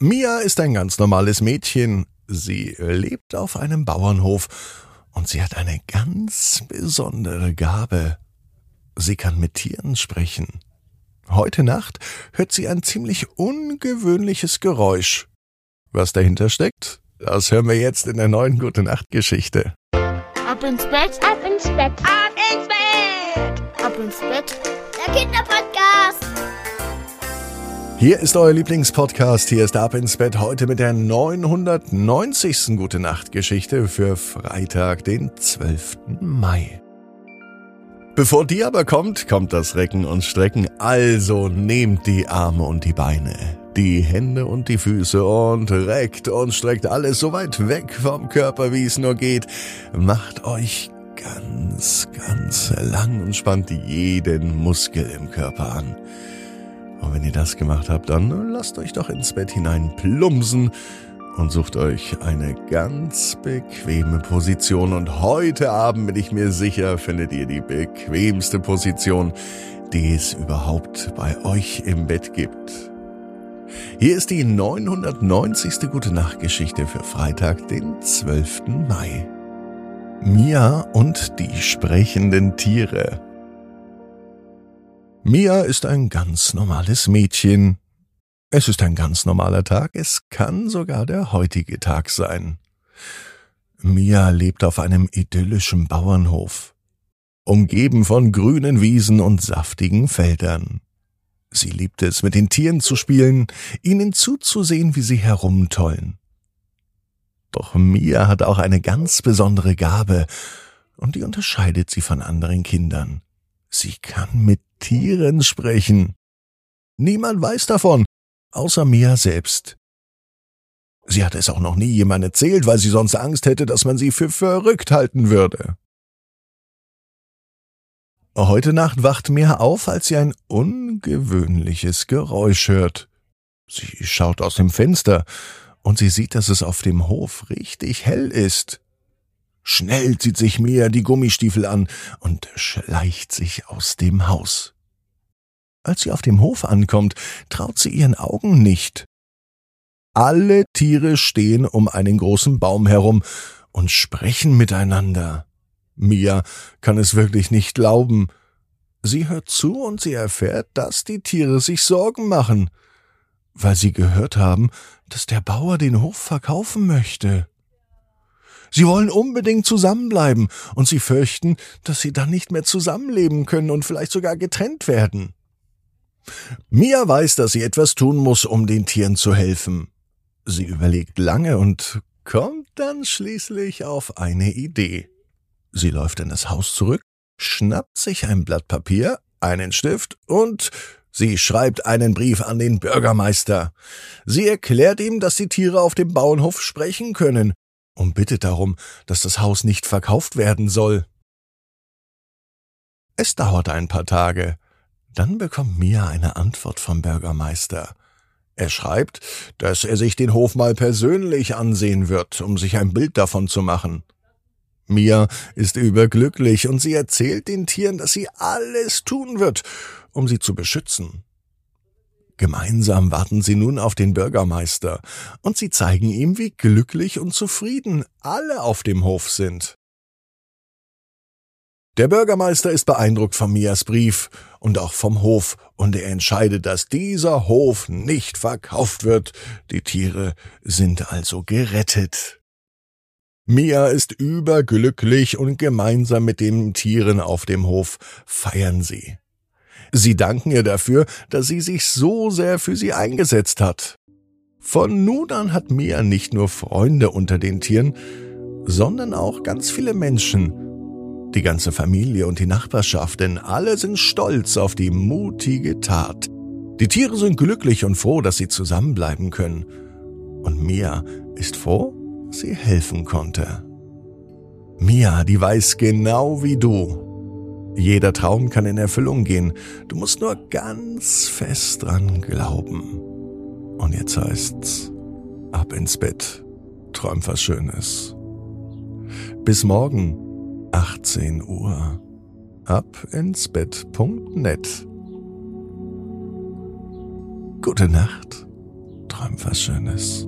Mia ist ein ganz normales Mädchen. Sie lebt auf einem Bauernhof und sie hat eine ganz besondere Gabe. Sie kann mit Tieren sprechen. Heute Nacht hört sie ein ziemlich ungewöhnliches Geräusch. Was dahinter steckt, das hören wir jetzt in der neuen Gute Nacht Geschichte. Ab ins Bett, Ab ins Bett, ab ins Bett. ab ins Bett. Der Kinderpodcast. Hier ist euer Lieblingspodcast. Hier ist Ab ins Bett heute mit der 990. Gute Nacht Geschichte für Freitag, den 12. Mai. Bevor die aber kommt, kommt das Recken und Strecken. Also nehmt die Arme und die Beine, die Hände und die Füße und reckt und streckt alles so weit weg vom Körper, wie es nur geht. Macht euch ganz, ganz lang und spannt jeden Muskel im Körper an. Und wenn ihr das gemacht habt, dann lasst euch doch ins Bett hinein plumpsen und sucht euch eine ganz bequeme Position. Und heute Abend bin ich mir sicher, findet ihr die bequemste Position, die es überhaupt bei euch im Bett gibt. Hier ist die 990. Gute Nacht Geschichte für Freitag, den 12. Mai. Mia und die sprechenden Tiere. Mia ist ein ganz normales Mädchen. Es ist ein ganz normaler Tag, es kann sogar der heutige Tag sein. Mia lebt auf einem idyllischen Bauernhof, umgeben von grünen Wiesen und saftigen Feldern. Sie liebt es, mit den Tieren zu spielen, ihnen zuzusehen, wie sie herumtollen. Doch Mia hat auch eine ganz besondere Gabe, und die unterscheidet sie von anderen Kindern. Sie kann mit Tieren sprechen. Niemand weiß davon, außer Mia selbst. Sie hat es auch noch nie jemand erzählt, weil sie sonst Angst hätte, dass man sie für verrückt halten würde. Heute Nacht wacht Mia auf, als sie ein ungewöhnliches Geräusch hört. Sie schaut aus dem Fenster und sie sieht, dass es auf dem Hof richtig hell ist. Schnell zieht sich Mia die Gummistiefel an und schleicht sich aus dem Haus. Als sie auf dem Hof ankommt, traut sie ihren Augen nicht. Alle Tiere stehen um einen großen Baum herum und sprechen miteinander. Mia kann es wirklich nicht glauben. Sie hört zu und sie erfährt, dass die Tiere sich Sorgen machen, weil sie gehört haben, dass der Bauer den Hof verkaufen möchte. Sie wollen unbedingt zusammenbleiben, und sie fürchten, dass sie dann nicht mehr zusammenleben können und vielleicht sogar getrennt werden. Mia weiß, dass sie etwas tun muss, um den Tieren zu helfen. Sie überlegt lange und kommt dann schließlich auf eine Idee. Sie läuft in das Haus zurück, schnappt sich ein Blatt Papier, einen Stift und sie schreibt einen Brief an den Bürgermeister. Sie erklärt ihm, dass die Tiere auf dem Bauernhof sprechen können und bittet darum, dass das Haus nicht verkauft werden soll. Es dauert ein paar Tage. Dann bekommt Mia eine Antwort vom Bürgermeister. Er schreibt, dass er sich den Hof mal persönlich ansehen wird, um sich ein Bild davon zu machen. Mia ist überglücklich und sie erzählt den Tieren, dass sie alles tun wird, um sie zu beschützen. Gemeinsam warten sie nun auf den Bürgermeister, und sie zeigen ihm, wie glücklich und zufrieden alle auf dem Hof sind. Der Bürgermeister ist beeindruckt von Mias Brief und auch vom Hof, und er entscheidet, dass dieser Hof nicht verkauft wird. Die Tiere sind also gerettet. Mia ist überglücklich und gemeinsam mit den Tieren auf dem Hof feiern sie. Sie danken ihr dafür, dass sie sich so sehr für sie eingesetzt hat. Von nun an hat Mia nicht nur Freunde unter den Tieren, sondern auch ganz viele Menschen. Die ganze Familie und die Nachbarschaft, denn alle sind stolz auf die mutige Tat. Die Tiere sind glücklich und froh, dass sie zusammenbleiben können. Und Mia ist froh, sie helfen konnte. Mia, die weiß genau wie du, jeder Traum kann in Erfüllung gehen. Du musst nur ganz fest dran glauben. Und jetzt heißt's, ab ins Bett. Träum was Schönes. Bis morgen, 18 Uhr. Ab ins Bett.net. Gute Nacht. träumt was Schönes.